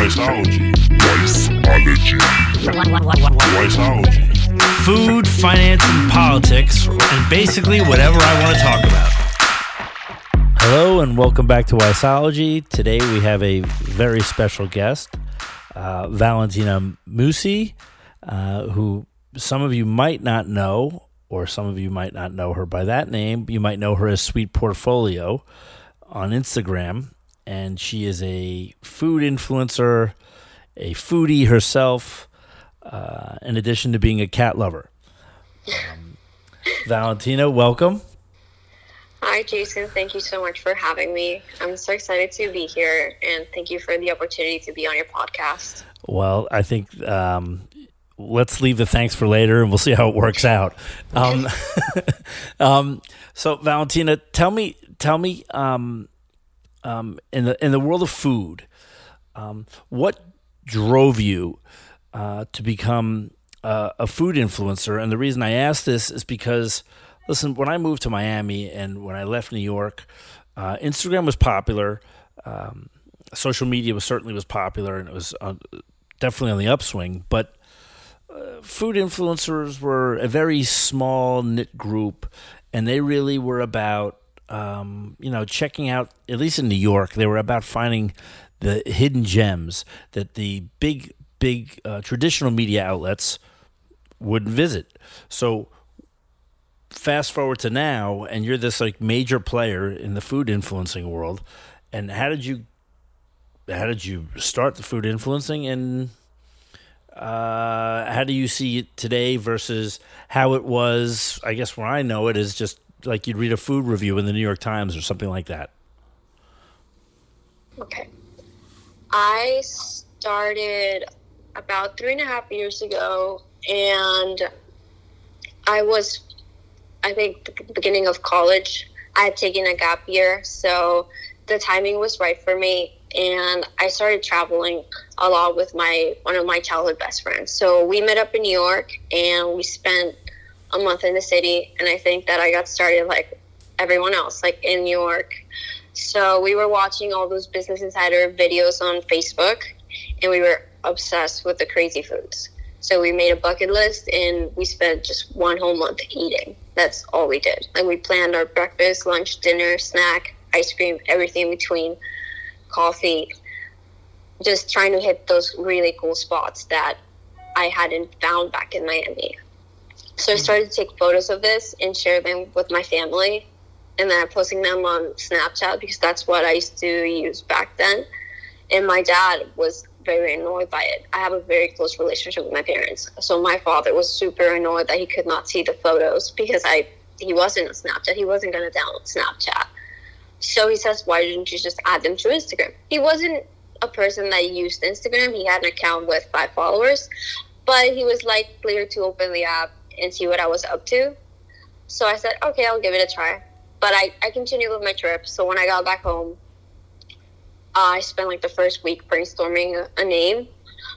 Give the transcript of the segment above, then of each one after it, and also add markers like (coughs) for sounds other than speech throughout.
Wiseology. Wiseology. Food, finance, and politics, and basically whatever I want to talk about. Hello, and welcome back to Wiseology. Today we have a very special guest, uh, Valentina Musi, uh, who some of you might not know, or some of you might not know her by that name. You might know her as Sweet Portfolio on Instagram, and she is a food influencer, a foodie herself, uh, in addition to being a cat lover. Um, Valentina, welcome. Hi, Jason. Thank you so much for having me. I'm so excited to be here, and thank you for the opportunity to be on your podcast. Well, I think um, let's leave the thanks for later, and we'll see how it works out. Um, (laughs) um, so, Valentina, tell me, tell me, um, in the in the world of food, um, what drove you uh, to become uh, a food influencer? And the reason I ask this is because, listen, when I moved to Miami and when I left New York, uh, Instagram was popular. Um, social media was certainly was popular, and it was uh, definitely on the upswing. But uh, food influencers were a very small knit group, and they really were about um, you know checking out. At least in New York, they were about finding the hidden gems that the big big uh, traditional media outlets wouldn't visit. So fast forward to now, and you're this like major player in the food influencing world. And how did you how did you start the food influencing and uh, how do you see it today versus how it was? I guess where I know it is just like you'd read a food review in the New York Times or something like that. Okay. I started about three and a half years ago, and I was, I think, the beginning of college. I had taken a gap year, so the timing was right for me and I started traveling a lot with my one of my childhood best friends. So we met up in New York and we spent a month in the city and I think that I got started like everyone else like in New York. So we were watching all those business insider videos on Facebook and we were obsessed with the crazy foods. So we made a bucket list and we spent just one whole month eating. That's all we did. Like we planned our breakfast, lunch, dinner, snack, ice cream, everything in between coffee, just trying to hit those really cool spots that I hadn't found back in Miami. So I started to take photos of this and share them with my family. And then I'm posting them on Snapchat because that's what I used to use back then. And my dad was very annoyed by it. I have a very close relationship with my parents. So my father was super annoyed that he could not see the photos because I he wasn't on Snapchat. He wasn't going to download Snapchat. So he says, why didn't you just add them to Instagram? He wasn't a person that used Instagram. He had an account with five followers, but he was like clear to open the app and see what I was up to. So I said, okay, I'll give it a try. But I, I continued with my trip. So when I got back home, I spent like the first week brainstorming a, a name.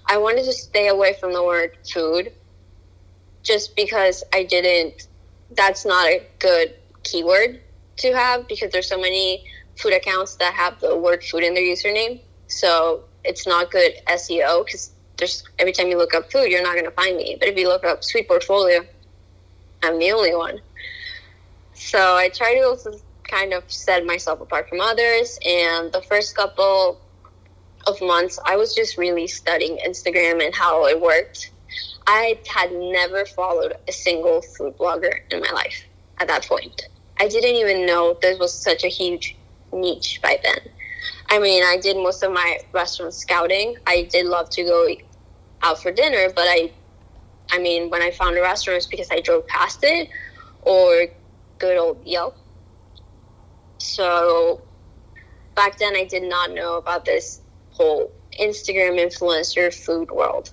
I wanted to stay away from the word food just because I didn't, that's not a good keyword to have because there's so many food accounts that have the word food in their username. So it's not good SEO because there's every time you look up food, you're not going to find me. But if you look up sweet portfolio, I'm the only one. So I try to also kind of set myself apart from others. And the first couple of months, I was just really studying Instagram and how it worked. I had never followed a single food blogger in my life at that point. I didn't even know this was such a huge niche by then. I mean, I did most of my restaurant scouting. I did love to go out for dinner, but I, I mean, when I found a restaurant, it's because I drove past it, or good old Yelp. So back then, I did not know about this whole Instagram influencer food world,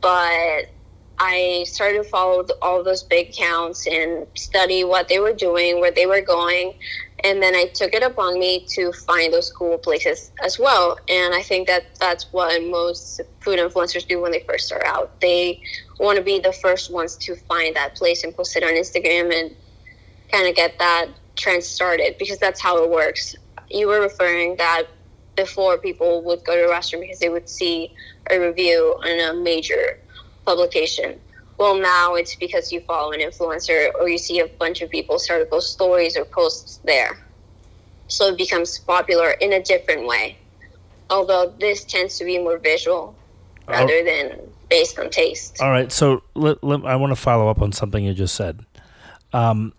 but I started to follow all those big accounts and study what they were doing, where they were going. And then I took it upon me to find those cool places as well. And I think that that's what most food influencers do when they first start out. They want to be the first ones to find that place and post it on Instagram and kind of get that trend started because that's how it works. You were referring that before people would go to a restaurant because they would see a review in a major publication. Well, now it's because you follow an influencer or you see a bunch of people start to post stories or posts there. So it becomes popular in a different way. Although this tends to be more visual rather than based on taste. All right, so let, let, I want to follow up on something you just said. Um,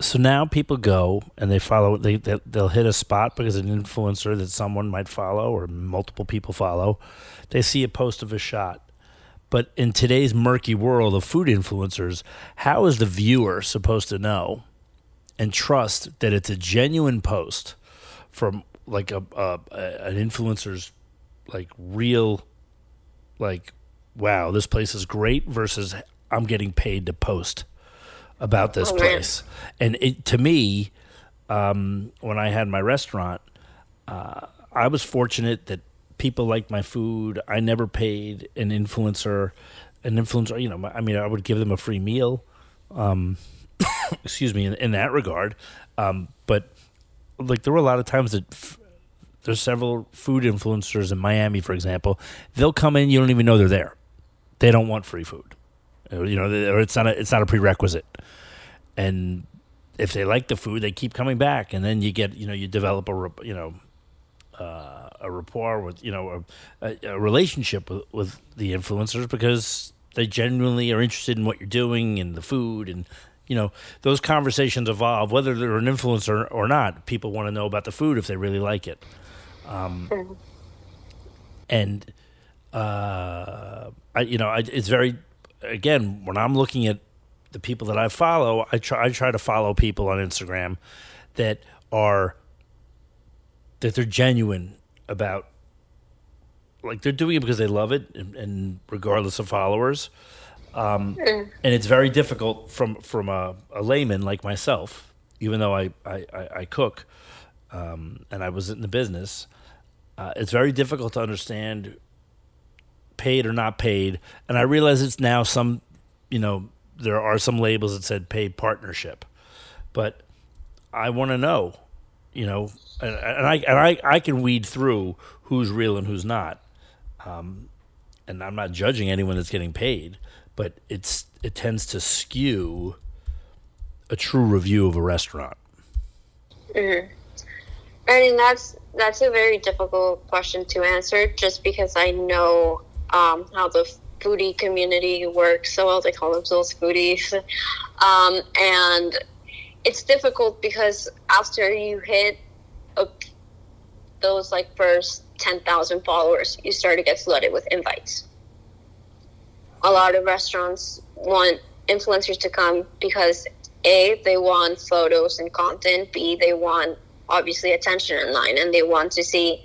so now people go and they follow. They, they they'll hit a spot because an influencer that someone might follow or multiple people follow. They see a post of a shot. But in today's murky world of food influencers, how is the viewer supposed to know and trust that it's a genuine post from like a, a, an influencer's like real like wow this place is great versus I'm getting paid to post about this Oh, place? And it to me um, when I had my restaurant uh, I was fortunate that people liked my food I never paid an influencer an influencer you know I mean I would give them a free meal um, (coughs) excuse me in, in that regard um, but like there were a lot of times that f- there's several food influencers in Miami, for example. They'll come in, you don't even know they're there. They don't want free food, you know, they- or it's not a, it's not a prerequisite. And if they like the food, they keep coming back, and then you get you know you develop a you know uh, a rapport with you know a, a, relationship with, with the influencers because they genuinely are interested in what you're doing and the food and you know those conversations evolve. Whether they're an influencer or not people want to know about the food if they really like it. Um, and uh, I, you know I, it's very again when i'm looking at the people that i follow i try i try to follow people on instagram that are that they're genuine about like they're doing it because they love it and, and regardless of followers. Um, and it's very difficult from from a, a layman like myself even though i i, I, cook um, and i was in the business uh, it's very difficult to understand paid or not paid. And i realize it's now some you know there are some labels that said paid partnership. But i want to know you know and, i and I, I can weed through who's real and who's not um, and i'm not judging anyone that's getting paid but it's it tends to skew a true review of a restaurant Hmm. I mean, that's that's a very difficult question to answer, just because I know um, how the foodie community works so well. They call themselves foodies, (laughs) um, and it's difficult because after you hit a, those like first ten thousand followers, you start to get flooded with invites. A lot of restaurants want influencers to come because a they want photos and content b they want obviously attention online and they want to see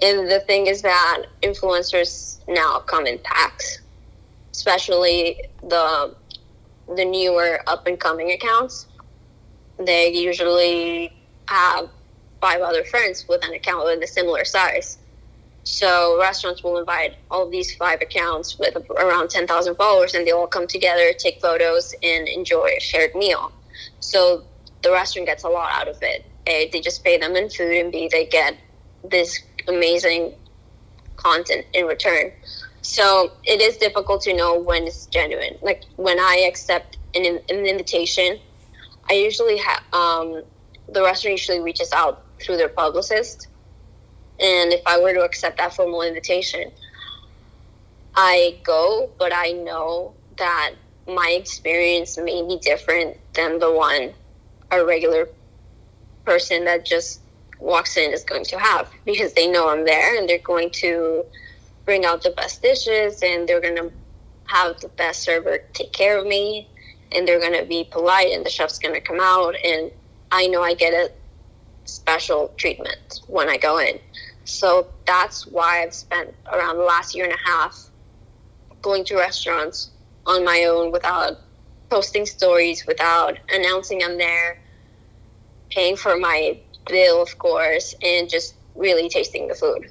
and the thing is that influencers now come in packs especially the the newer up and coming accounts they usually have five other friends with an account with a similar size so restaurants will invite all of these five accounts with around 10,000 followers and they all come together, take photos and enjoy a shared meal. So the restaurant gets a lot out of it. A, they just pay them in food and B, they get this amazing content in return. So it is difficult to know when it's genuine. Like when I accept an, an invitation, I usually have, um, the restaurant usually reaches out through their publicist. And if I were to accept that formal invitation, I go, but I know that my experience may be different than the one a regular person that just walks in is going to have because they know I'm there and they're going to bring out the best dishes and they're going to have the best server take care of me and they're going to be polite and the chef's going to come out and I know I get a special treatment when I go in. So that's why I've spent around the last year and a half going to restaurants on my own without posting stories, without announcing I'm there, paying for my bill, of course, and just really tasting the food.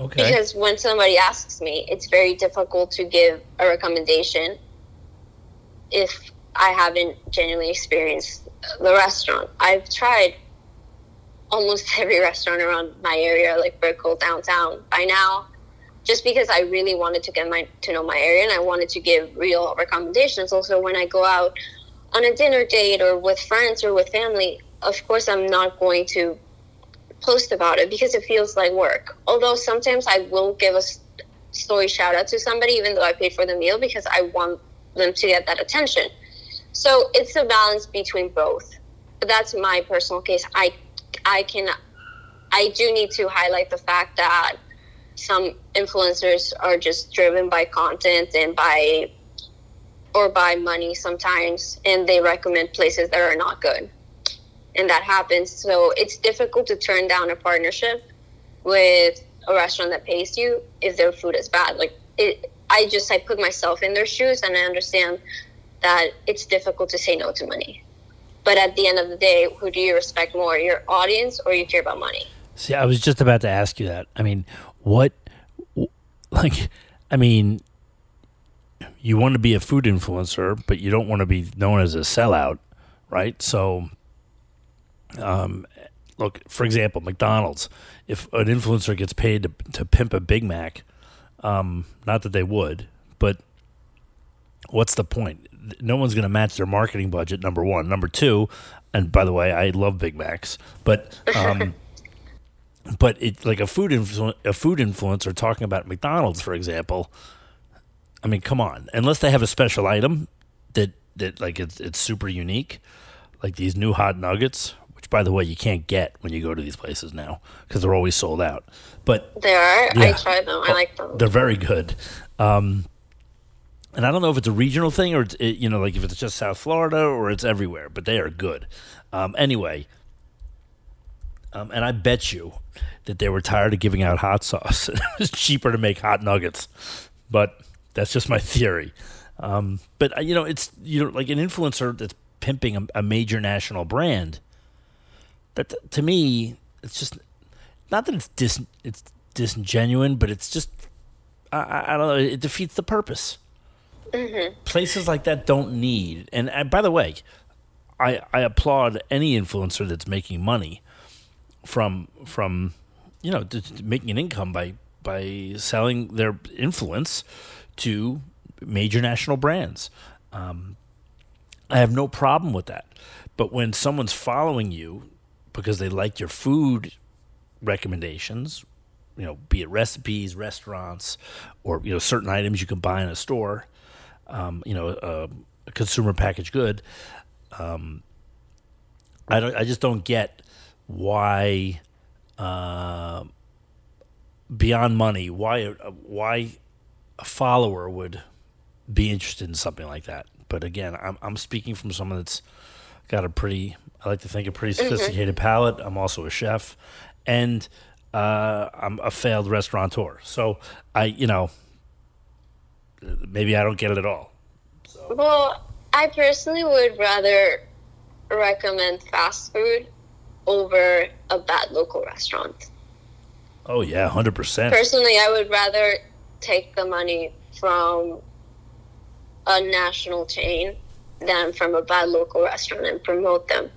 okay Because when somebody asks me, it's very difficult to give a recommendation if I haven't genuinely experienced the restaurant. I've tried almost (laughs) every restaurant around my area, like Brickell downtown, by now, just because I really wanted to get my to know my area and I wanted to give real recommendations. Also, when I go out on a dinner date or with friends or with family, of course, I'm not going to post about it because it feels like work. Although sometimes I will give a story shout out to somebody, even though I paid for the meal, because I want them to get that attention. So it's a balance between both. That's my personal case. I I can I do need to highlight the fact that some influencers are just driven by content and by or by money sometimes and they recommend places that are not good and that happens so it's difficult to turn down a partnership with a restaurant that pays you if their food is bad like it i just i put myself in their shoes and i understand that it's difficult to say no to money but at the end of the day who do you respect more your audience or you care about money See, I was just about to ask you that. I mean, what, like, I mean, you want to be a food influencer, but you don't want to be known as a sellout, right? So, um, look, for example, McDonald's. If an influencer gets paid to, to pimp a Big Mac, um, not that they would, but what's the point? No one's going to match their marketing budget. Number one, number two, and by the way, I love Big Macs, but um, (laughs) but it like a food influ- a food influencer talking about McDonald's, for example. I mean, come on, unless they have a special item that that like it's it's super unique, like these new hot nuggets, which by the way you can't get when you go to these places now because they're always sold out. But they are i try them i like them they're very good. Um, and I don't know if it's a regional thing or it's, it, you know, like if it's just South Florida or it's everywhere, but they are good. Um, anyway, um, and I bet you that they were tired of giving out hot sauce. (laughs) it was cheaper to make hot nuggets, but that's just my (laughs) theory. Um, but uh, you know, it's you know, like an influencer that's pimping a, a major national brand. That to me, it's just not that it's dis it's disingenuine, but it's just I, I don't know. It defeats the purpose. Places like that don't need. And, and by the way, I I applaud any influencer that's making money from from you know making an income by by selling their influence to major national brands. Um, I have no problem with that. But when someone's following you because they like your food recommendations, you know, be it recipes, restaurants, or you know certain items you can buy in a store, um, you know, a, a consumer packaged good. Um, I don't. I just don't get why, uh, beyond money, why a, why a follower would be interested in something like that. But again, I'm I'm speaking from someone that's got a pretty, I like to think, a pretty sophisticated palate. I'm also a chef, and uh, I'm a failed restaurateur. So I, you know, maybe I don't get it at all. Well, I personally would rather recommend fast food over a bad local restaurant. Oh yeah, hundred percent. Personally, I would rather take the money from a national chain than from a bad local restaurant and promote them.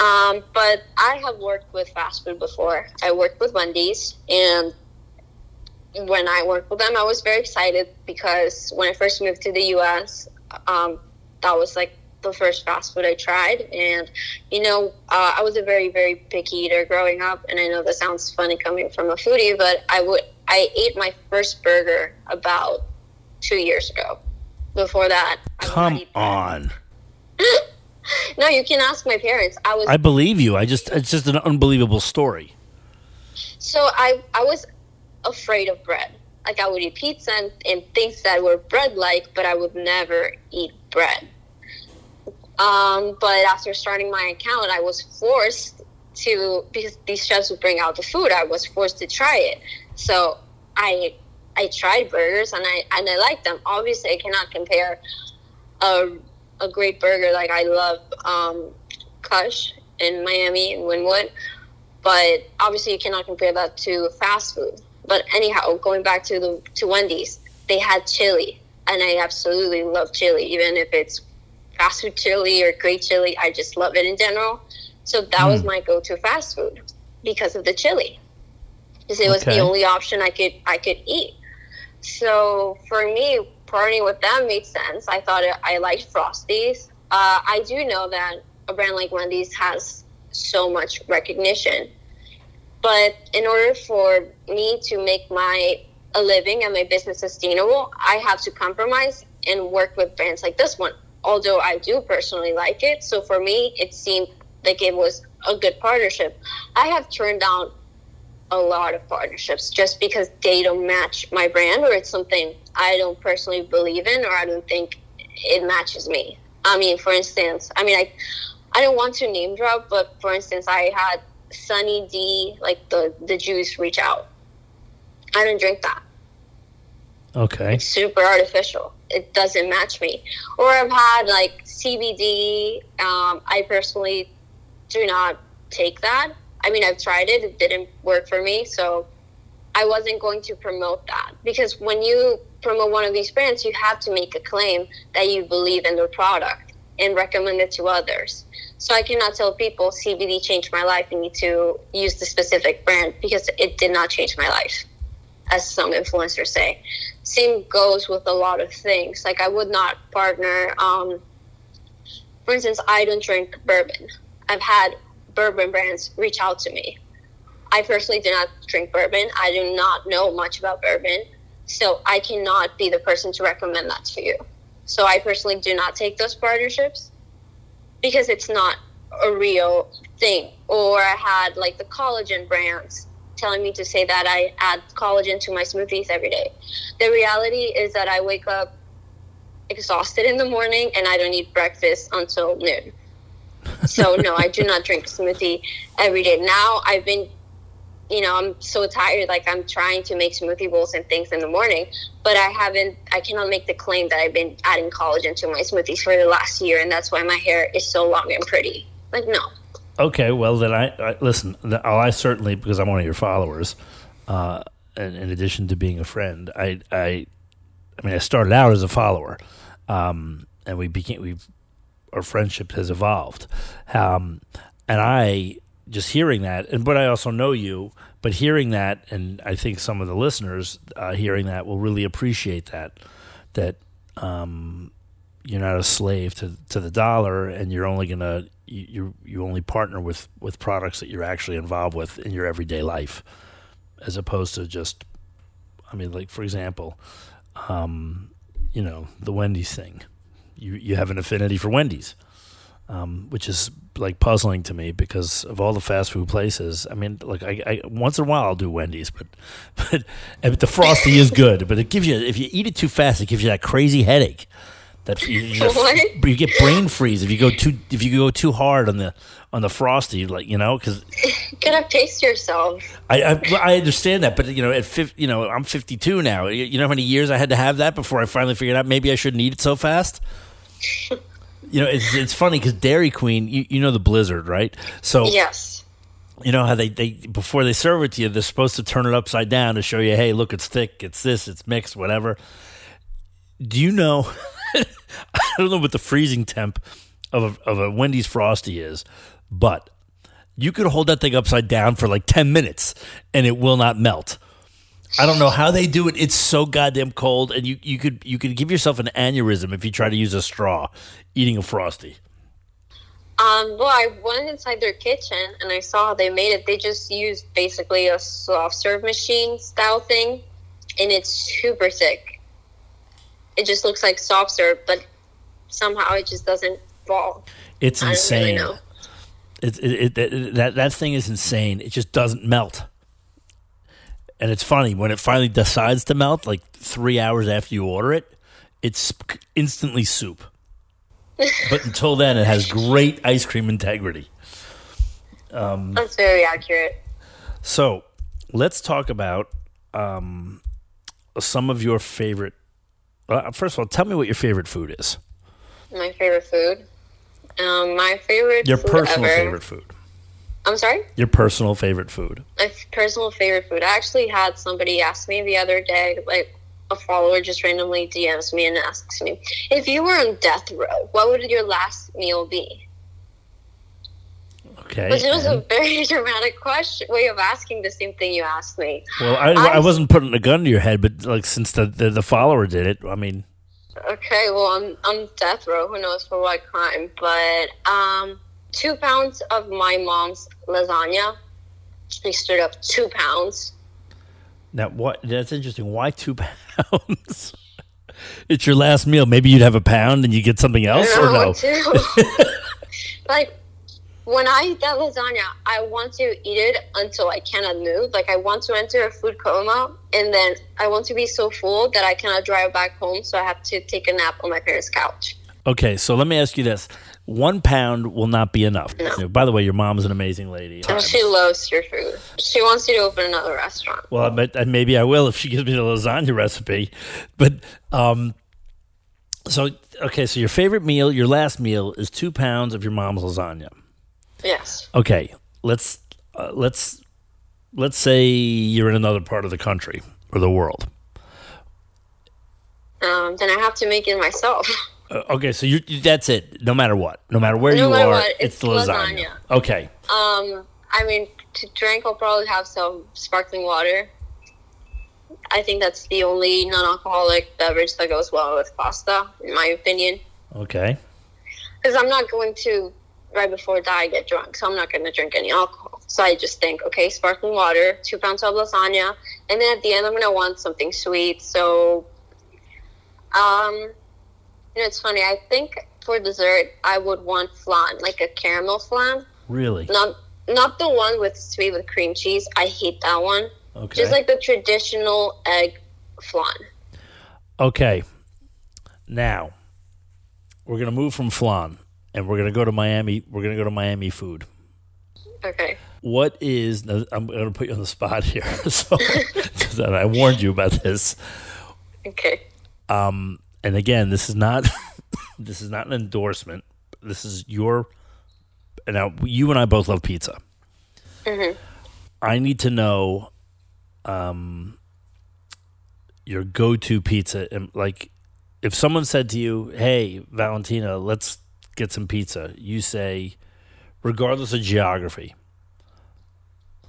Um, but I have worked with fast food before. I worked with Wendy's, and when I worked with them, I was very excited because when I first moved to the U.S., um, that was like the first fast food I tried. And, you know, uh, I was a very, very picky eater growing up. And I know that sounds funny coming from a foodie, but I would, I ate my first burger about two years ago. Before that, I Come on, (laughs) No, you can ask my parents. I was I believe you. I just it's just an unbelievable story. So I I was afraid of bread. Like I would eat pizza and, and things that were bread like, but I would never eat bread. Um, but after starting my account, I was forced to because these chefs would bring out the food. I was forced to try it. So I I tried burgers and I and I liked them. Obviously, I cannot compare a a great burger like I love um, Kush in Miami and Wynwood but obviously you cannot compare that to fast food. But anyhow, going back to the to Wendy's, they had chili, and I absolutely love chili, even if it's fast food chili or great chili. I just love it in general. So that was my go-to fast food because of the chili. Because it was Okay. the only option I could I could eat. So for me, partnering with them made sense. I thought it, I liked Frosties. Uh, I do know that a brand like Wendy's has so much recognition, but in order for me to make my a living and my business sustainable, I have to compromise and work with brands like this one. Although I do personally like it, so for me, it seemed like it was a good partnership. I have turned down a lot of partnerships just because they don't match my brand or it's something I don't personally believe in or I don't think it matches me. I mean, for instance, I mean, I, I don't want to name drop, but for instance, I had Sunny D, like the, the juice, reach out. I don't drink that. Okay. Super artificial. It doesn't match me. Or I've had like CBD. Um, I personally do not take that. I mean, I've tried it. It didn't work for me. So I wasn't going to promote that because when you promote one of these brands, you have to make a claim that you believe in their product and recommend it to others. So I cannot tell people CBD changed my life. You need to use the specific brand because it did not change my life, as some influencers say. Same goes with a lot of things. Like I would not partner. Um, for instance, I don't drink bourbon. I've had bourbon brands reach out to me. I personally do not drink bourbon. I do not know much about bourbon. So I cannot be the person to recommend that to you. So I personally do not take those partnerships because it's not a real thing. Or I had like the collagen brands telling me to say that I add collagen to my smoothies every day. The reality is that I wake up exhausted in the morning and I don't eat breakfast until noon. So no, I do not drink smoothie every day. Now I've been you know, I'm so tired like I'm trying to make smoothie bowls and things in the morning, but I haven't I cannot make the claim that I've been adding collagen to my smoothies for the last year and that's why my hair is so long and pretty. Like no. Okay, well then I, I listen. th- I certainly because I'm one of your followers. Uh, in, in addition to being a friend, I, I, I mean, I started out as a follower, um, and we became we, our friendship has evolved, um, and I just hearing that, and but I also know you, but hearing that, and I think some of the listeners uh, hearing that will really appreciate that, that um, you're not a slave to, to the dollar and you're only gonna you, you only partner with with products that you're actually involved with in your everyday life as opposed to just I mean like for example um, you know the Wendy's thing. You you have an affinity for Wendy's um, which is like puzzling to me because of all the fast food places. I mean, like I, I once in a while I'll do Wendy's, but (laughs) but, but the frosty is good. But it gives you if you eat it too fast, it gives you that crazy headache. That you, you, just- you get brain freeze if you go too if you go too hard on the on the frosty, like you know, because You (laughs) gotta pace yourself. I, I I understand that, but you know, at 50, you know, I'm 52 now. You you know how many years I had to have that before I finally figured out maybe I shouldn't eat it so fast. (laughs) You know, it's it's funny because Dairy Queen, you, you know the Blizzard, right? So Yes. you know how they, they before they serve it to you, they're supposed to turn it upside down to show you, hey, look, it's thick, it's this, it's mixed, whatever. Do you know? (laughs) I don't know what the freezing temp of a, of a Wendy's frosty is, but you could hold that thing upside down for like ten minutes and it will not melt. I don't know how they do it. It's so goddamn cold, and you, you could you could give yourself an aneurysm if you try to use a straw eating a frosty. Um, well, I went inside their kitchen and I saw how they made it. They just used basically a soft serve machine style thing, and it's super thick. It just looks like soft serve, but somehow it just doesn't fall. It's really insane. It, it, it, it- that that thing is insane. It just doesn't melt. And it's funny when it finally decides to melt, like three hours after you order it, it's instantly soup. but until then, it has great ice cream integrity. That's very accurate. So let's talk about um, some of your favorite. Uh, first of all, tell me what your favorite food is. My favorite food. Um, my favorite Your personal ever. favorite food. I'm sorry. Your personal favorite food. My f- personal favorite food. I actually had somebody ask me the other day, like a follower just randomly DMs me and asks me, if you were on death row, what would your last meal be? Okay. Which was a very (laughs) dramatic question way of asking the same thing you asked me. well, I, I- I wasn't putting a gun to your head, but like since the, the the follower did it, I mean, Okay, well I'm I'm death row, who knows for what crime. But um two pounds of my mom's lasagna. Like straight up two pounds. now what? That's interesting. Why two (laughs) pounds? it's your last meal. Maybe you'd have a pound and you get something else, or no? (laughs) (laughs) like when I eat that lasagna, I want to eat it until I cannot move. Like I want to enter a food coma, and then I want to be so full that I cannot drive back home. So I have to take a nap on my parents' couch. Okay, so let me ask you this: one pound will not be enough. No. By the way, your mom's an amazing lady. And she loves your food. She wants you to open another restaurant. Well, I bet, maybe I will if she gives me the lasagna recipe. But um, so okay, so your favorite meal, your last meal, is two pounds of your mom's lasagna. Yes. Okay, let's uh, let's let's say you're in another part of the country or the world. Um, then I have to make it myself. (laughs) Uh, okay, so you that's it. No matter what, no matter where No you matter are, what, it's, it's the lasagna. lasagna. Okay, Um, I mean, to drink, I'll probably have some sparkling water. I think that's the only non-alcoholic beverage that goes well with pasta, in my opinion. okay, Because I'm not going to right before die get drunk, so I'm not going to drink any alcohol. So I just think, okay, sparkling water, two pounds of lasagna, and then at the end I'm going to want something sweet. So, um, you know, it's funny. I think for dessert I would want flan, like a caramel flan. really? Not not the one with sweet with cream cheese. I hate that one. Okay, Just like the traditional egg flan. Okay. Now, we're going to move from flan and we're going to go to Miami. We're going to go to Miami food. Okay. What is, I'm going to put you on the spot here. (laughs) so (laughs) I warned you about this. Okay. Um, and again, this is not, (laughs) this is not an endorsement. This is your, now you and I both love pizza. Mhm. I need to know, um, your go-to pizza and like if someone said to you hey valentina let's get some pizza you say regardless of geography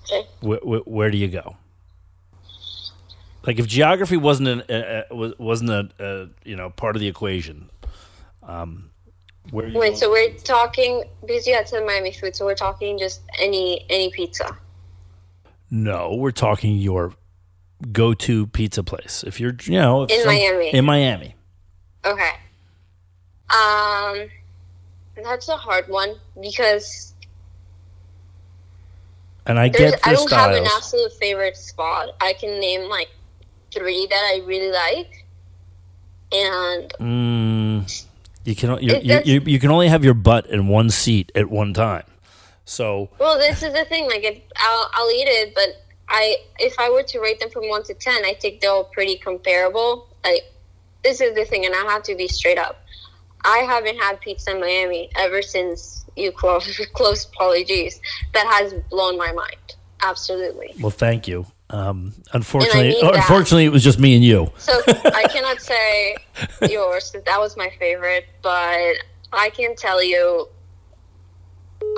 Okay. wh- wh- where do you go like if geography wasn't an, was- wasn't a, uh you know part of the equation um where you Wait, so we're talking because you had said Miami food, so we're talking just any any pizza. no we're talking your go-to pizza place if you're you know if In Miami. in miami Okay. Um, that's a hard one because and i get I don't have an absolute favorite spot. I can name like three that I really like, and Mm, you can you, you, you, you can only have your butt in one seat at one time. So well, this is the thing. Like, if I'll, I'll eat it, but I if I were to rate them from one to ten, I think they're all pretty comparable. Like, this is the thing, and I have to be straight up. I haven't had pizza in Miami ever since you closed, (laughs) closed Polly G's. That has blown my mind. Absolutely. well, thank you. Um, unfortunately, need that. unfortunately, it was just me and you. So I (laughs) cannot say yours 'cause that was my favorite, but I can tell you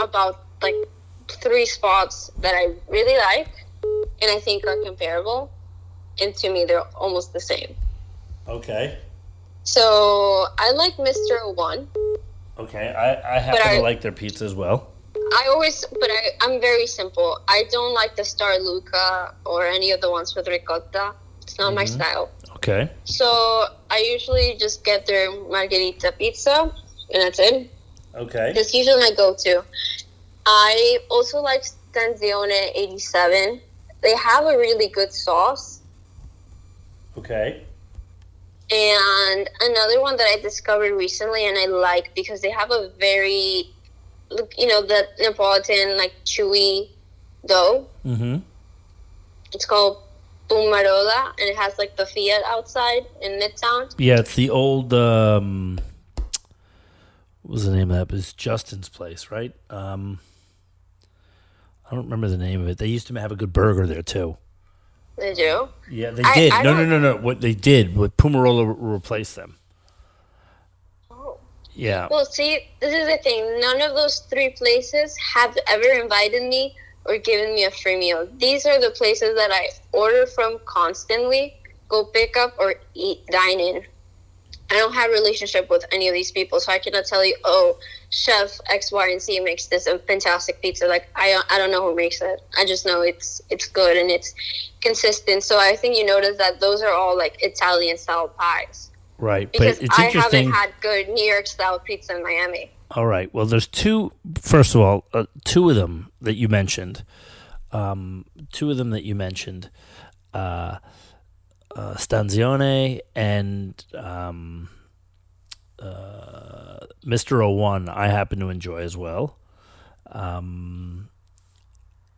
about like three spots that I really like and I think are comparable. And to me, they're almost the same. Okay. So I like Mr. One. Okay. I, I happen I- to like their pizza as well. I always, but I, I'm very simple. I don't like the Star Luca or any of the ones with ricotta. It's not my mm-hmm. style. Okay. So I usually just get their margherita pizza, and that's it. Okay. That's usually my go-to. I also like Stanzione 87. They have a really good sauce. Okay. And another one that I discovered recently and I like because they have a very, you know, the Neapolitan, like, chewy dough. Mm-hmm. It's called Pumarola, and it has, like, the Fiat outside in Midtown. Yeah, it's the old. Um, what was the name of that? It was Justin's place, right? Um, I don't remember the name of it. They used to have a good burger there too. They do. Yeah, they I- did. I no, no, no, no. What they did, what Pumarola re- replaced them. Yeah. Well, see, this is the thing. None of those three places have ever invited me or given me a free meal. These are the places that I order from constantly, go pick up or eat, dine in. I don't have a relationship with any of these people, so I cannot tell you, oh, chef X, Y, and Z makes this a fantastic pizza. Like I, I don't know who makes it. I just know it's it's good and it's consistent. So I think you notice that those are all like Italian style pies Right. because but it's I interesting. haven't had good New York style pizza in Miami. All right. Well, there's two. First of all, uh, two of them that you mentioned. Um, two of them that you mentioned, uh, uh, Stanzione and um, uh, Mister 01 I happen to enjoy as well. Um,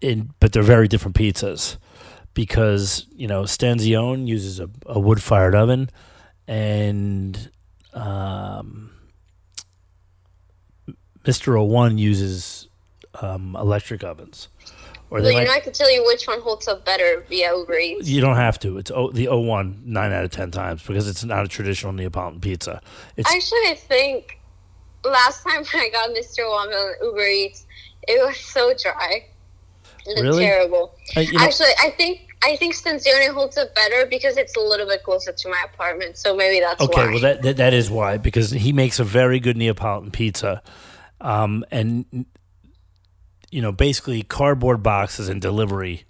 in but they're very different pizzas because you know Stanzione uses a, a wood fired oven and um, Mr. 01 uses um, electric ovens. Or Well, you know, I can tell you which one holds up better via Uber Eats. you don't have to. It's o, the 01 9 out of 10 times because it's not a traditional Neapolitan pizza. It's Actually, I think last time (laughs) I got Mr. Wong on Uber Eats, it was so dry. It was Really? terrible. uh, you know, Actually, I think I think Stanzione holds up better because it's a little bit closer to my apartment, so maybe that's Okay, why. well that, that that is why because he makes a very good Neapolitan pizza, um, and you know basically cardboard boxes and delivery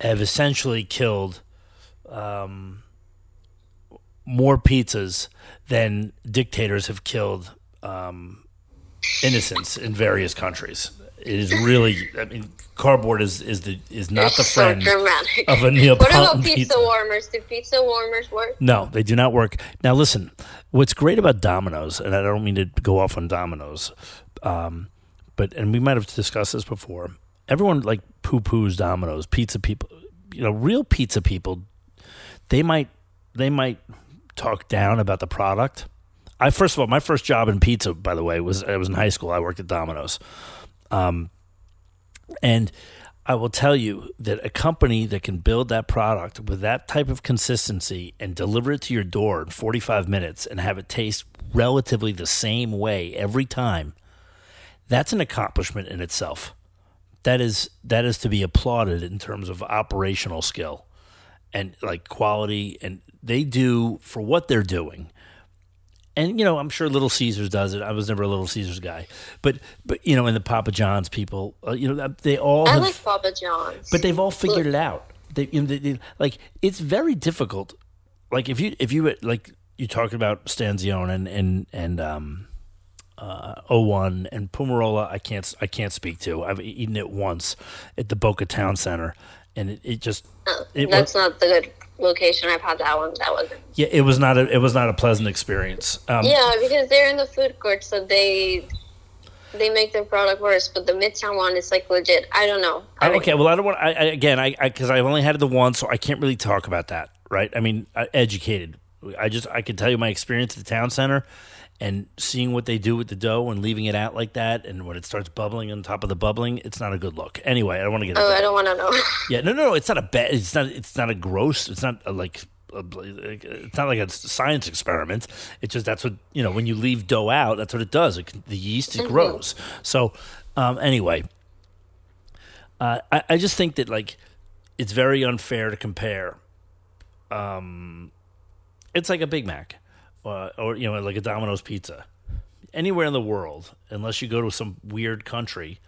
have essentially killed um, more pizzas than dictators have killed um, innocents in various countries. It is really, I mean, cardboard is is the is not It's the so friend dramatic. of a Neil. what Neapolitan about pizza, pizza. warmers? Do pizza warmers work? No, they do not work. Now, listen, what's great about Domino's, and I don't mean to go off on Domino's, um, but, and we might have discussed this before, everyone like poo poos Domino's, pizza people, you know, real pizza people, they might, they might talk down about the product. I, first of all, my first job in pizza, by the way, was, I was in high school. I worked at Domino's. Um, and I will tell you that a company that can build that product with that type of consistency and deliver it to your door in 45 minutes and have it taste relatively the same way every time, that's an accomplishment in itself. That is that is to be applauded in terms of operational skill and like quality and they do for what they're doing and you know i'm sure little caesars does it. I was never a little caesars guy. But but you know and the papa john's people uh, you know they all I have, like Papa John's. but they've all figured it out. They, you know, they, they- like it's very difficult. Like if you if you like you talked about stanzione and and and um uh, 01 and Pumarola I can't I can't speak to. I've eaten it once at the Boca Town Center and it, it just it was, That's not the good location. I've had that one. That wasn't. yeah it was not a it was not a pleasant experience. Um, Yeah, because they're in the food court, so they they make their product worse. But the Midtown one is like legit. I don't know. I okay, well, I don't want. I, I again, I because I've only had the one, so I can't really talk about that, right? I mean, I, educated. I just I can tell you my experience at the town center, and seeing what they do with the dough and leaving it out like that, and when it starts bubbling on top of the bubbling, it's not a good look. Anyway, I don't want to get. Oh. I don't want to know. (laughs) Yeah, no, no, no. It's not a bad. It's not. It's not a gross. It's not a, like. A, it's not like a science experiment. It's just that's what you know. When you leave dough out, that's what it does. It, the yeast it grows. So, um, anyway, uh, I, I just think that like it's very unfair to compare. Um, it's like a Big Mac, uh, or you know, like a Domino's pizza. Anywhere in the world, unless you go to some weird country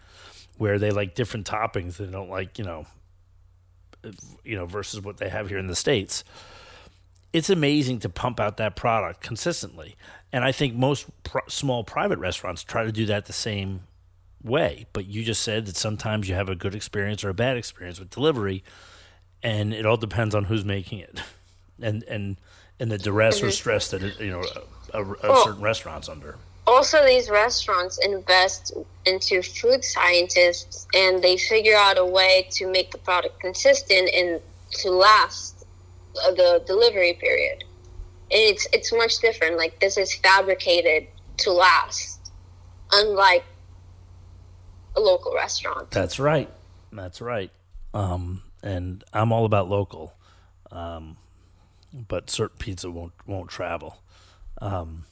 where they like different toppings, they don't like you know, you know, versus what they have here in the states. It's amazing to pump out that product consistently, and I think most small private restaurants try to do that the same way. But you just said that sometimes you have a good experience or a bad experience with delivery, and it all depends on who's making it, (laughs) and and and the duress or stress that it, you know a, a, Well- certain restaurant's under. also, these restaurants invest into food scientists, and they figure out a way to make the product consistent and to last the delivery period. And it's it's much different. Like this is fabricated to last, unlike a local restaurant. That's right. That's right. Um, and I'm all about local, um, but certain pizza won't won't travel. Um,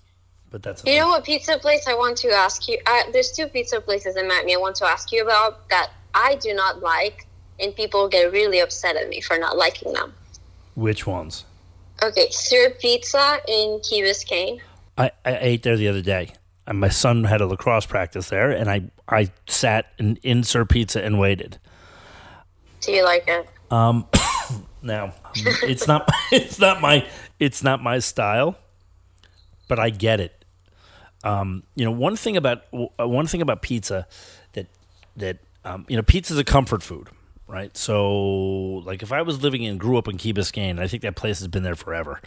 but that's You know what pizza place I want to ask you? Uh, there's two pizza places in Miami I want to ask you about that I do not like, and people get really upset at me for not liking them. which ones? Okay, Sir Pizza in Key Biscayne. I, I ate there the other day. And my son had a lacrosse practice there, and I I sat in, in Sir Pizza and waited. Do you like it? (coughs) Now, it's not (laughs) it's not my it's not my style, but I get it. Um, you know, one thing about uh, one thing about pizza that that um, you know, pizza's a comfort food, right? So, like, if I was living and grew up in Key Biscayne, I think that place has been there forever.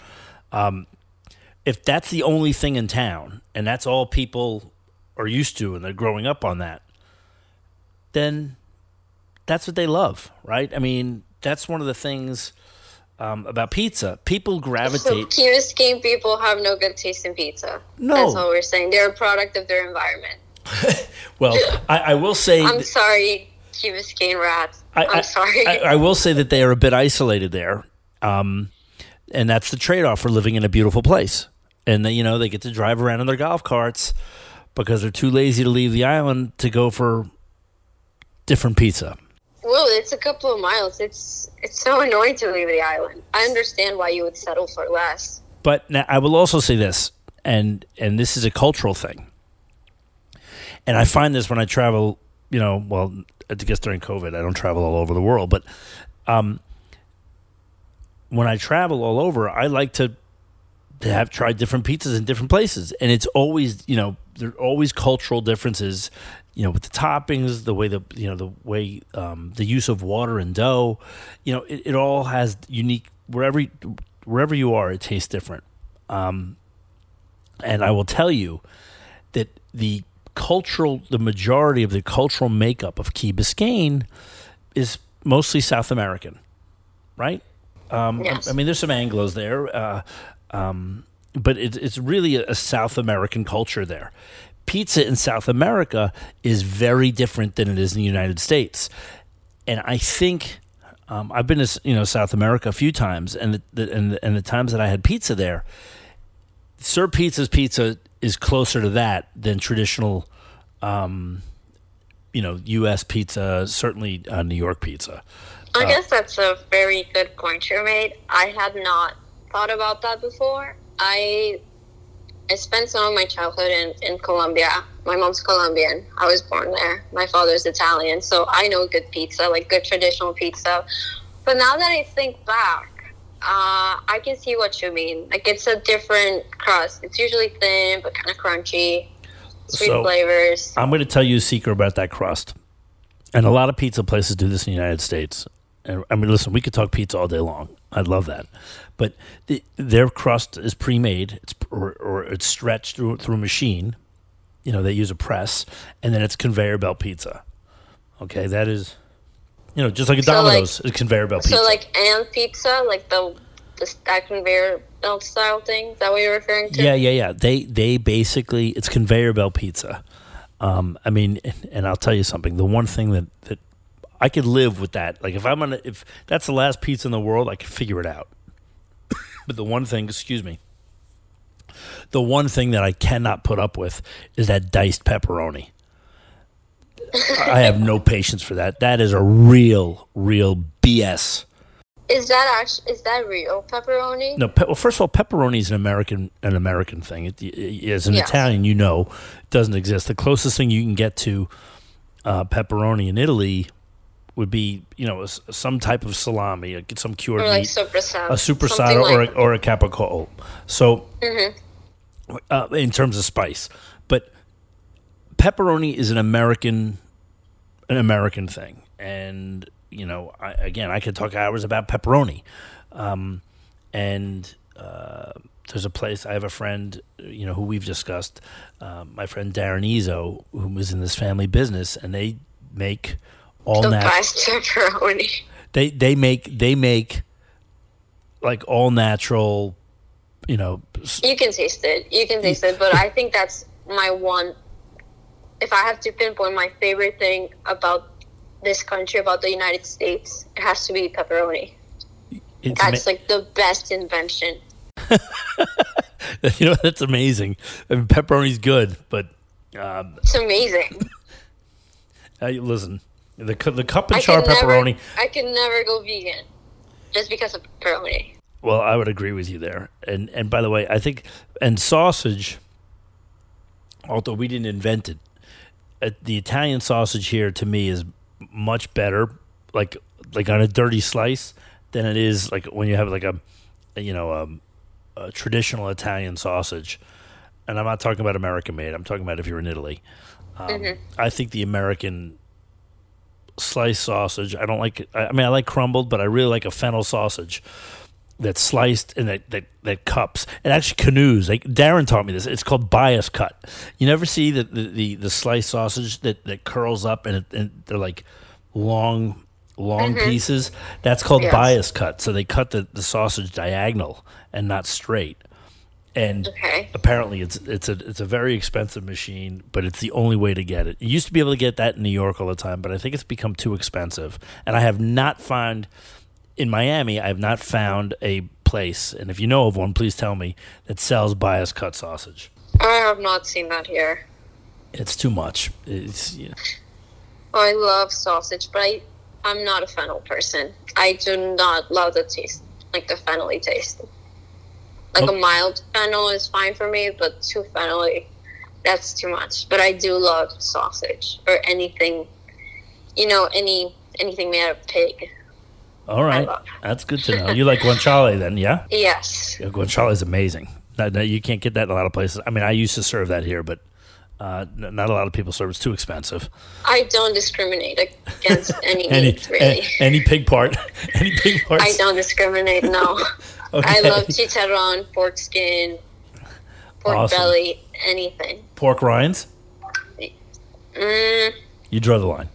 Um, if that's the only thing in town, and that's all people are used to, and they're growing up on that, then that's what they love, right? I mean, that's one of the things um, about pizza. People So gravitate. Key Biscayne people have no good taste in pizza. No. That's all we're saying. They're a product of their environment. (laughs) Well, I, I will say, I'm sorry, Key Biscayne rats. I, I'm sorry. I, I will say that they are a bit isolated there, um, and that's the trade-off for living in a beautiful place. And they, you know, they get to drive around in their golf carts because they're too lazy to leave the island to go for different pizza. Well, it's a couple of miles. It's it's so annoying to leave the island. I understand why you would settle for less. But now I will also say this, and and this is a cultural thing. And I find this when I travel, you know, well, I guess during COVID, I don't travel all over the world, but um, when I travel all over, I like to to have tried different pizzas in different places, and it's always, you know, there are always cultural differences, you know, with the toppings, the way the you know the way um, the use of water and dough, you know, it, it all has unique wherever wherever you are, it tastes different. Um, and I will tell you that the cultural, the majority of the cultural makeup of Key Biscayne is mostly South American, right? Um, Yes. I mean, there's some Anglo's there, uh, um, but it, it's really a, a South American culture there. Pizza in South America is very different than it is in the United States, and I think um, I've been to you know South America a few times, and the, the, and the, and the times that I had pizza there, Sir Pizza's pizza is closer to that than traditional, um, you know, U.S. pizza. Certainly, uh, New York pizza. I guess that's a very good point you made. I had not thought about that before. I I spent some of my childhood in, in Colombia. My mom's Colombian. I was born there. My father's Italian, so I know good pizza, like good traditional pizza. But now that I think back, uh, I can see what you mean. Like it's a different crust. It's usually thin but kind of crunchy, sweet So- flavors. I'm going to tell you a secret about that crust, and a lot of pizza places do this in the United States. And I mean, listen, we could talk pizza all day long. I love that, but the, their crust is pre-made. It's or, or it's stretched through through a machine. You know, they use a press, and then it's conveyor belt pizza. Okay, that is, you know, just like a So, like- Domino's, it's conveyor belt pizza. So like and pizza, like the the stack conveyor belt style thing. Is that what you're referring to? Yeah, yeah, yeah. They they basically it's conveyor belt pizza. Um, I mean, and I'll tell you something. The one thing that that I could live with that. Like if I'm gonna if that's the last pizza in the world, I could figure it out. (coughs) but the one thing, excuse me, the one thing that I cannot put up with is that diced pepperoni. I have no patience for that. That is a real, real BS. Is that actually is that real pepperoni? No, pe- well, first of all, pepperoni is an American an American thing. It, it- as an Yes. Italian, you know, it doesn't exist. The closest thing you can get to uh, pepperoni in Italy would be, you know, some type of salami, some cured Or like meat, a soppressata something or like- a, or a capicola. So, Mm-hmm. uh, in terms of spice, but pepperoni is an American an American thing, and you know, I, again, I could talk hours about pepperoni, um, and uh, there's a place I have a friend, you know, who we've discussed, um, my friend Darren Izzo, who was in this family business, and they make all the natural best pepperoni. they they make they make like all natural you know You can taste it. You can taste it, but I (laughs) think that's my one. If I have to pinpoint my favorite thing about this country, about the United States, it has to be pepperoni. it's That's ama- like the best invention. (laughs) you know that's amazing. I mean, pepperoni's good, but um, It's amazing. (laughs) uh, listen, the the cup and char can pepperoni. never, I can never go vegan just because of pepperoni. Well, I would agree with you there. And and by the way, I think and sausage, although we didn't invent it, uh, the Italian sausage here to me is much better, like like on a dirty slice, than it is like when you have like a, you know, um, a traditional Italian sausage. And I'm not talking about American made. I'm talking about if you're in Italy. Um, I think the American sliced sausage. I don't like. I I mean, I like crumbled, but I really like a fennel sausage that's sliced and that, that, that cups. It actually canoes. Like Darren taught me this. It's called bias cut. You never see the the, the, the sliced sausage that, that curls up and, it, and they're like long long mm-hmm. pieces. That's called Yes. bias cut. So they cut the, the sausage diagonal and not straight. And Okay. apparently it's it's a it's a very expensive machine, but it's the only way to get it. You used to be able to get that in New York all the time, but I think it's become too expensive. And I have not found in Miami, I have not found a place, and if you know of one, please tell me that sells bias cut sausage. I have not seen that here. It's too much. It's you know, Oh, I love sausage, but I, I'm not a fennel person. I do not love the taste, like the fennelly taste. Like Oh. a mild fennel is fine for me, but too fennelly, that's too much. But I do love sausage or anything, you know, any anything made out of pig. all right. That's good to know. You like guanciale then, yeah? (laughs) Yes. Yeah, guanciale is amazing. That, that- you can't get that in a lot of places. I mean, I used to serve that here, but uh, n- not a lot of people serve. It's too expensive. I don't discriminate against (laughs) any, Any meat, really. a- any pig part, (laughs) any pig parts. I don't discriminate, no. (laughs) I love chicharron, pork skin, pork Awesome. belly, anything. pork rinds. Mm, You draw the line.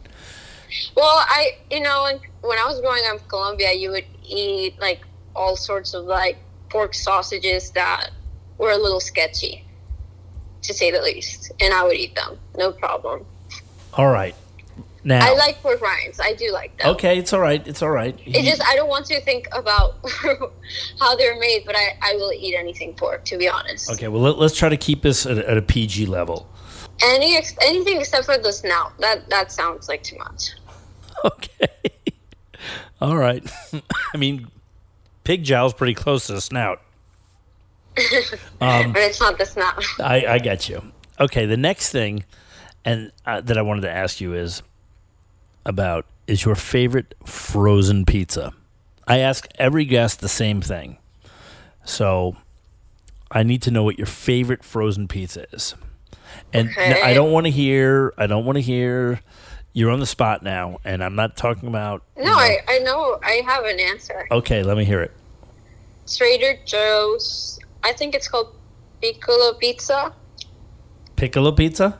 well, I, you know, when, when I was growing up in Colombia, you would eat like all sorts of like pork sausages that were a little sketchy, to say the least. And I would eat them, no problem. All right. Now, I like pork rinds. I do like them. okay, it's all right. It's all right. It's just I don't want to think about (laughs) how they're made, but I, I will eat anything pork, to be honest. okay, well, let, let's try to keep this at, a- at a PG level. Any ex- anything except for the snout. That that sounds like too much. (laughs) Okay. all right. (laughs) I mean, pig jowl's pretty close to the snout. But it's not the snout. I, I get you. Okay, the next thing, and uh, that I wanted to ask you is about is your favorite frozen pizza. I ask every guest the same thing, so I need to know what your favorite frozen pizza is. And n- I Okay. don't want to hear. I don't want to hear. You're on the spot now, and I'm not talking about. you No, know- I, I know I have an answer. Okay, let me hear it. Trader Joe's. I think it's called Piccolo Pizza. Piccolo pizza.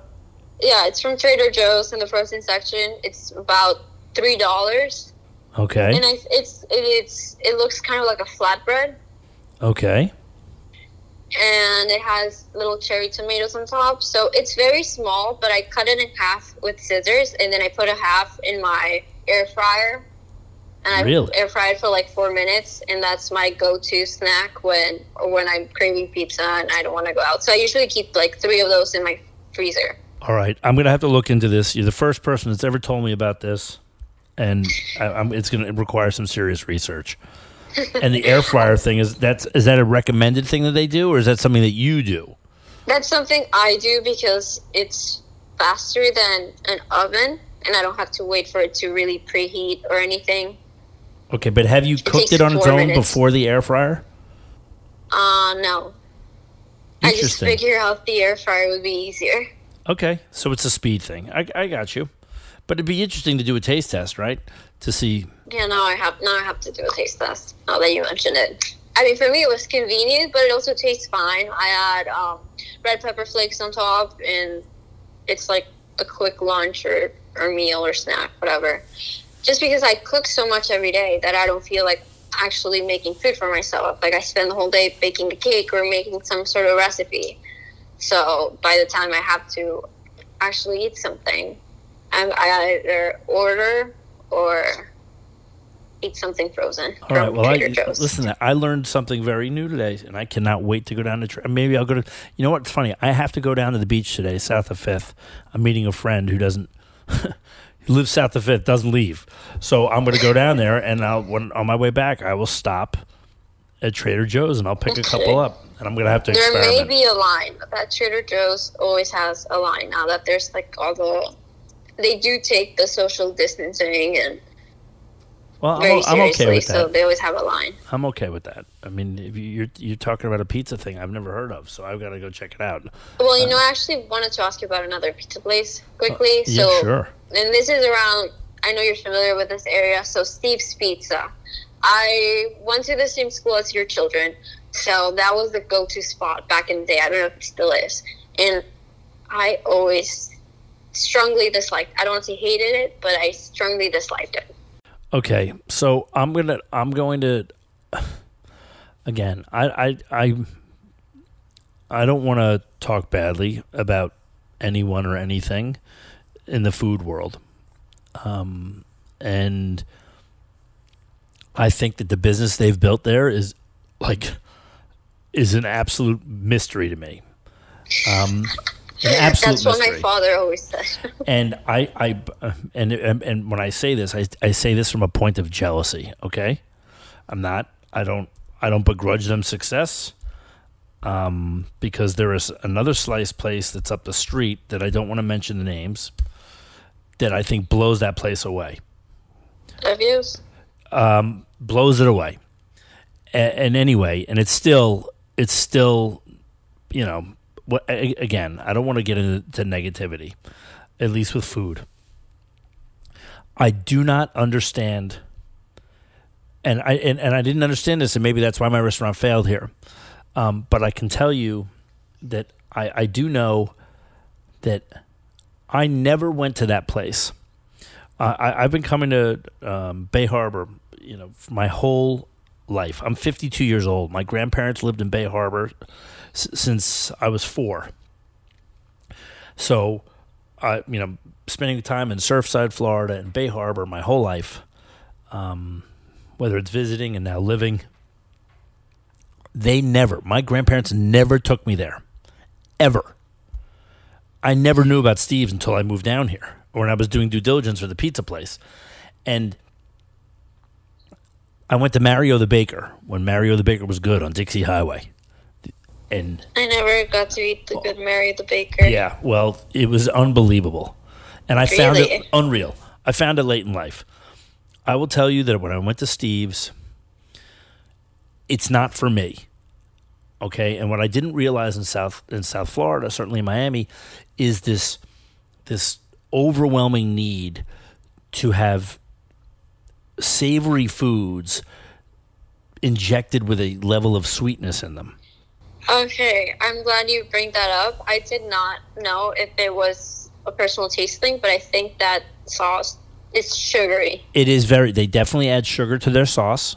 Yeah, it's from Trader Joe's in the frozen section. It's about three dollars, Okay. and I, it's it's it looks kind of like a flatbread, Okay. and it has little cherry tomatoes on top. So it's very small, but I cut it in half with scissors, and then I put a half in my air fryer. And I Really? air fried for like four minutes, and that's my go-to snack when or when I'm craving pizza and I don't want to go out. So I usually keep like three of those in my freezer. All right, I'm gonna have to look into this. You're the first person that's ever told me about this, and I, I'm, it's gonna require some serious research. (laughs) and the air fryer thing is that's is that a recommended thing that they do, or is that something that you do? That's something I do because it's faster than an oven, and I don't have to wait for it to really preheat or anything. Okay, but have you cooked it on its own minutes. before the air fryer? Uh, no. I just figure out the air fryer would be easier. Okay, so it's a speed thing. I, I got you, but it'd be interesting to do a taste test, right? To see. Yeah, now I have now I have to do a taste test. Now that you mention it, I mean for me it was convenient, but it also tastes fine. I add um, red pepper flakes on top, and it's like a quick lunch or, or meal or snack, whatever. Just because I cook so much every day that I don't feel like actually making food for myself. Like I spend the whole day baking a cake or making some sort of recipe. So by the time I have to actually eat something, I, I either order or eat something frozen All right. Well, I, listen. I learned something very new today, and I cannot wait to go down to. Tra- Maybe I'll go to. You know what's funny? I have to go down to the beach today, south of Fifth. I'm meeting a friend who doesn't. (laughs) he lives south of Fifth, doesn't leave. So I'm going to go down there, and I'll when on my way back, I will stop at Trader Joe's, and I'll pick a couple up, and I'm going to have to There may be a line. But that Trader Joe's always has a line now that there's like all the. They do take the social distancing and well, very I'm, I'm seriously, okay with so that. they always have a line. I'm okay with that. I mean, if you- you're you're talking about a pizza thing I've never heard of, so I've got to go check it out. Well, you know, I actually wanted to ask you about another pizza place quickly. Uh, yeah, so, sure. and this is around. I know you're familiar with this area. So, Steve's Pizza. I went to the same school as your children, so that was the go-to spot back in the day. I don't know if it still is, and I always strongly disliked. I don't want to say hated it, but I strongly disliked it. Okay, so I'm gonna I'm going to (sighs) again. I I I, I don't want to talk badly about anyone or anything in the food world, um, and I think that the business they've built there is like is an absolute mystery to me. Um, an (laughs) absolute That's what mystery my father always said. (laughs) and I, I, and, and and when I say this, I, I say this from a point of jealousy. Okay, I'm not. I don't. I don't begrudge them success. Um, because there is another slice place that's up the street that I don't want to mention the names. That I think blows that place away. Reviews. Um, blows it away. And, and anyway, and it's still it's still, you know, what again, I don't want to get into negativity, at least with food. I do not understand and I and, and I didn't understand this and maybe that's why my restaurant failed here. Um, but I can tell you that I, I do know that I never went to that place. Uh, I, I've been coming to um, Bay Harbor, you know, my whole life. I'm 52 years old. My grandparents lived in Bay Harbor since I was four. So, I, you know, spending time in Surfside, Florida, and Bay Harbor my whole life, um, whether it's visiting and now living, they never, my grandparents never took me there, ever. I never knew about Steve's until I moved down here, or when I was doing due diligence for the pizza place, and I went to Mario the Baker when Mario the Baker was good on Dixie Highway, and I never got to eat the good Mario the Baker. yeah, well, it was unbelievable, and I found it unreal. I found it late in life. I will tell you that when I went to Steve's, it's not for me. Okay, and what I didn't realize in South in South Florida, certainly in Miami, is this this overwhelming need to have savory foods injected with a level of sweetness in them. Okay, I'm glad you bring that up. I did not know if it was a personal taste thing, but I think that sauce is sugary. It is very. They definitely add sugar to their sauce.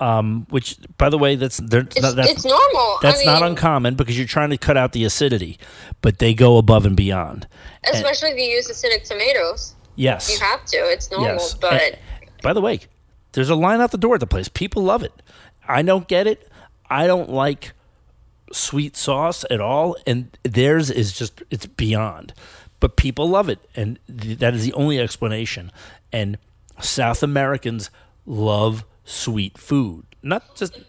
Um, which, by the way, that's they're, It's, not, that's, it's normal. that's I not uncommon because you're trying to cut out the acidity, but they go above and beyond. especially if you use acidic tomatoes. Yes. You have to. It's normal, Yes. but And- by the way, there's a line out the door at the place. People love it. I don't get it. I don't like sweet sauce at all, and theirs is just it's beyond. But people love it, and th- that is the only explanation. And South Americans love sweet food, not just.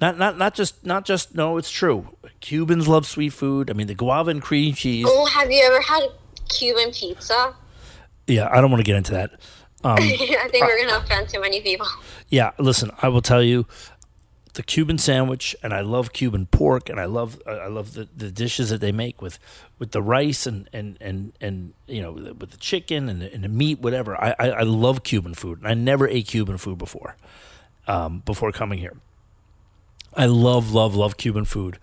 Not, not not just not just no it's true Cubans love sweet food I mean the guava and cream cheese oh, have you ever had Cuban pizza? yeah I don't want to get into that um, (laughs) I think we're gonna offend too many people. Yeah, listen, I will tell you the Cuban sandwich and I love Cuban pork and I love I love the, the dishes that they make with with the rice and and and, and you know with the chicken and the, and the meat whatever. I, I I love Cuban food. and I never ate Cuban food before. Um, before coming here. I love love love Cuban food,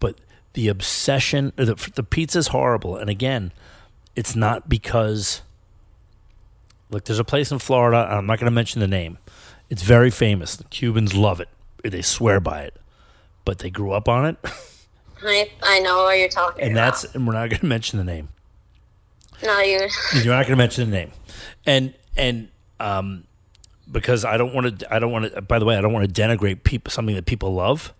but the obsession the the pizza's horrible and again, it's not because Look, there's a place in Florida. I'm not going to mention the name. It's very famous. The Cubans love it. They swear by it, but they grew up on it, I I know what you're talking and about. And that's. And we're not going to mention the name. No, you. (laughs) You're not going to mention the name, and and um, because I don't want to. I don't want to. By the way, I don't want to denigrate people something that people love,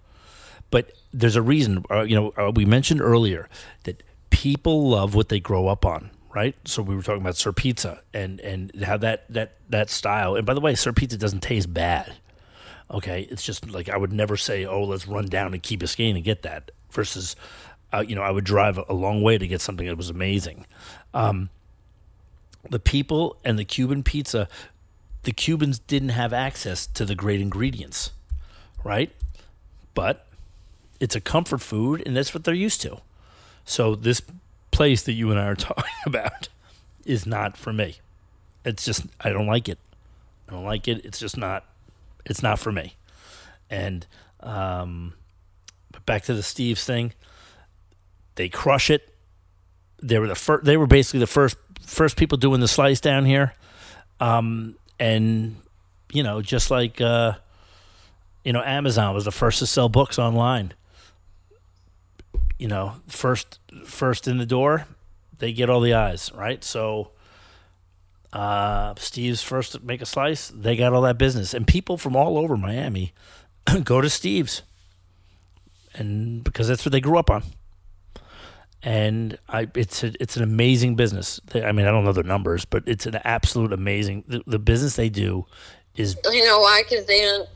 but there's a reason. Uh, you know, uh, we mentioned earlier that people love what they grow up on, right? So we were talking about Sir Pizza and and how that that that style. And by the way, Sir Pizza doesn't taste bad. Okay, it's just like I would never say, "Oh, let's run down to Key Biscayne and get that." Versus, uh, you know, I would drive a long way to get something that was amazing. Um, the people and the Cuban pizza, the Cubans didn't have access to the great ingredients, right? But it's a comfort food, and that's what they're used to. So this place that you and I are (laughs) talking about is not for me. It's just I don't like it. I don't like it. It's just not. It's not for me. And um, but back to the Steve's thing. They crush it. They were the first. They were basically the first first people doing the slice down here. Um, and you know, just like uh, you know, Amazon was the first to sell books online. You know, first first in the door, they get all the eyes, right? So uh, Steve's first to make a slice, they got all that business. And people from all over Miami (clears throat) go to Steve's. And because that's what they grew up on. And I, it's a, it's an amazing business. They- I mean, I don't know the numbers, but it's an absolute amazing. The, the business they do is You know why? Because they don't.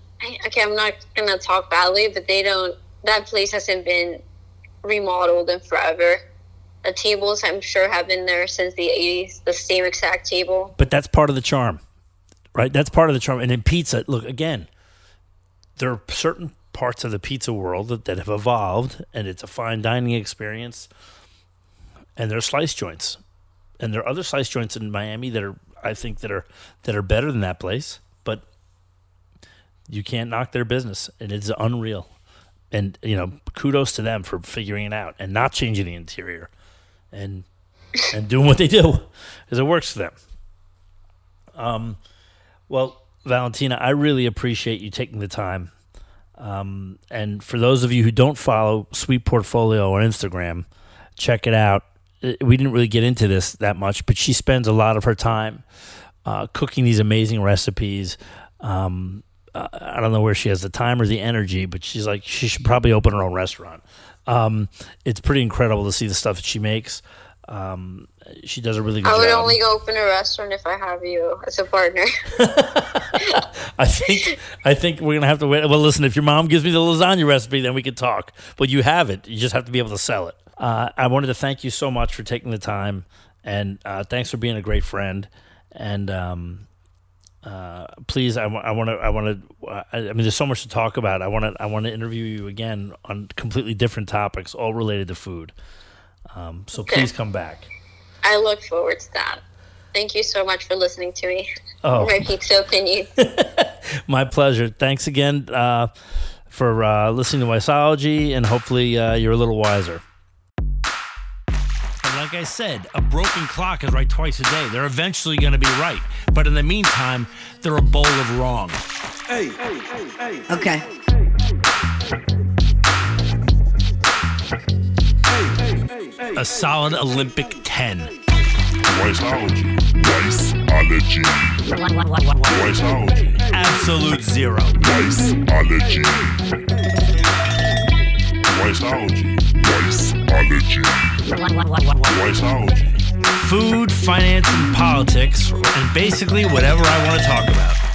Okay, I'm not gonna talk badly, but they don't. That place hasn't been remodeled in forever. Tables, I'm sure, have been there since the '80s. The same exact table. but that's part of the charm, right? That's part of the charm. And in pizza, look again, there are certain parts of the pizza world that, that have evolved, and it's a fine dining experience. And there are slice joints, and there are other slice joints in Miami that are, I think, that are that are better than that place. But you can't knock their business, and it's unreal. And you know, kudos to them for figuring it out and not changing the interior, and and doing what they do because it works for them. Um, well, Valentina, I really appreciate you taking the time. Um, and for those of you who don't follow Sweet Portfolio on Instagram, check it out. Uh, We didn't really get into this that much, but she spends a lot of her time uh, cooking these amazing recipes. Um, I don't know where she has the time or the energy, but she's like she should probably open her own restaurant. Um, it's pretty incredible to see the stuff that she makes. Um, she does a really good I would job. only open a restaurant if I have you as a partner. (laughs) (laughs) I think I think we're gonna have to wait. Well, listen, if your mom gives me the lasagna recipe, then we can talk. But you have it. You just have to be able to sell it. Uh, I wanted to thank you so much for taking the time, and uh, thanks for being a great friend. And um, uh, please, I want to. I want to. I mean, there's so much to talk about. I want to. I want to interview you again on completely different topics, all related to food. Um, so please come back. I look forward to that. Thank you so much for listening to me. Oh. (laughs) My pizza opinion. (laughs) My pleasure. Thanks again uh, for uh, listening to Wiseology, and hopefully uh, you're a little wiser. And like I said, a broken clock is right twice a day. They're eventually going to be right. But in the meantime, they're a bowl of wrong. Hey. Okay. A solid Olympic 10. Wiseology. Wiseology. Wiseology. Absolute zero. Wiseology. Wiseology. Wiseology. Wiseology. Food, finance, and politics, and basically whatever I want to talk about.